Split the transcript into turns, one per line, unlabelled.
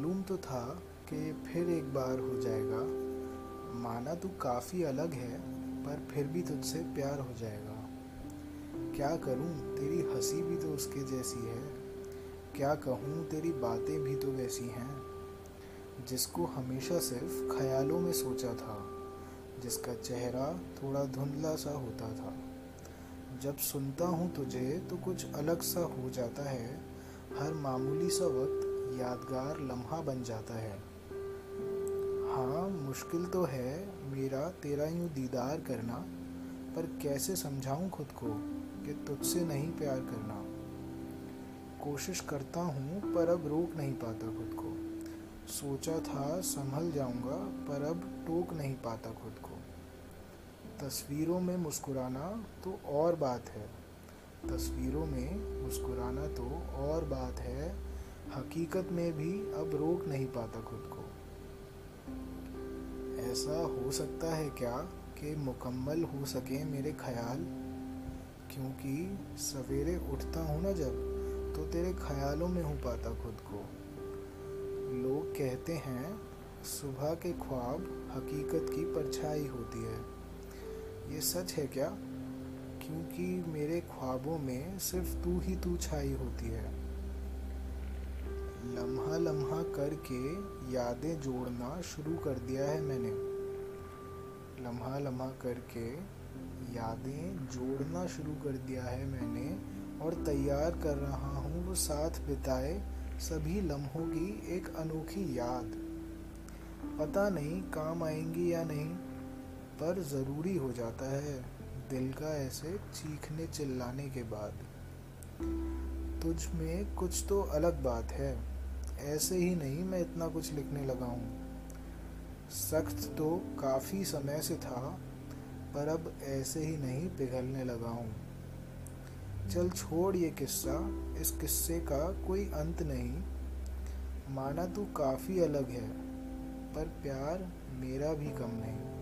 तो था कि फिर एक बार हो जाएगा। माना तू काफ़ी अलग है, पर फिर भी तुझसे प्यार हो जाएगा। क्या करूँ? तेरी हँसी भी तो उसके जैसी है। क्या कहूँ? तेरी बातें भी तो वैसी हैं। जिसको हमेशा सिर्फ़ ख्यालों में सोचा था, जिसका चेहरा थोड़ा धुंधला सा होता था। जब सुनता हूँ तुझे तो कुछ अलग सा हो जाता है। हर मामूली सा वक्त यादगार लम्हा बन जाता है। हाँ मुश्किल तो है मेरा तेरा यूँ दीदार करना, पर कैसे समझाऊँ खुद को कि तुझसे नहीं प्यार करना? कोशिश करता हूँ, पर अब रोक नहीं पाता खुद को। सोचा था संभल जाऊँगा, पर अब टोक नहीं पाता खुद को। तस्वीरों में मुस्कुराना तो और बात है। तस्वीरों में मुस्कुराना तो और बात है। हकीकत में भी अब रोक नहीं पाता खुद को। ऐसा हो सकता है क्या कि मुकम्मल हो सके मेरे ख्याल? क्योंकि सवेरे उठता हूँ ना जब तो तेरे ख्यालों में हूँ पाता खुद को। लोग कहते हैं, सुबह के ख्वाब हकीकत की परछाई होती है। ये सच है क्या? क्योंकि मेरे ख्वाबों में सिर्फ़ तू ही तू छाई होती है। लम्हा लम्हा करके यादें जोड़ना शुरू कर दिया है मैंने। लम्हा लम्हा करके यादें जोड़ना शुरू कर दिया है मैंने और तैयार कर रहा हूँ वो साथ बिताए सभी लम्हों की एक अनोखी याद। पता नहीं काम आएँगी या नहीं, पर ज़रूरी हो जाता है दिल का ऐसे चीखने चिल्लाने के बाद। तुझ में कुछ तो अलग बात है। ऐसे ही नहीं मैं इतना कुछ लिखने लगा हूँ। सख्त तो काफ़ी समय से था, पर अब ऐसे ही नहीं पिघलने लगा हूँ। चल छोड़ ये किस्सा, इस किस्से का कोई अंत नहीं। माना तू काफ़ी अलग है, पर प्यार मेरा भी कम नहीं।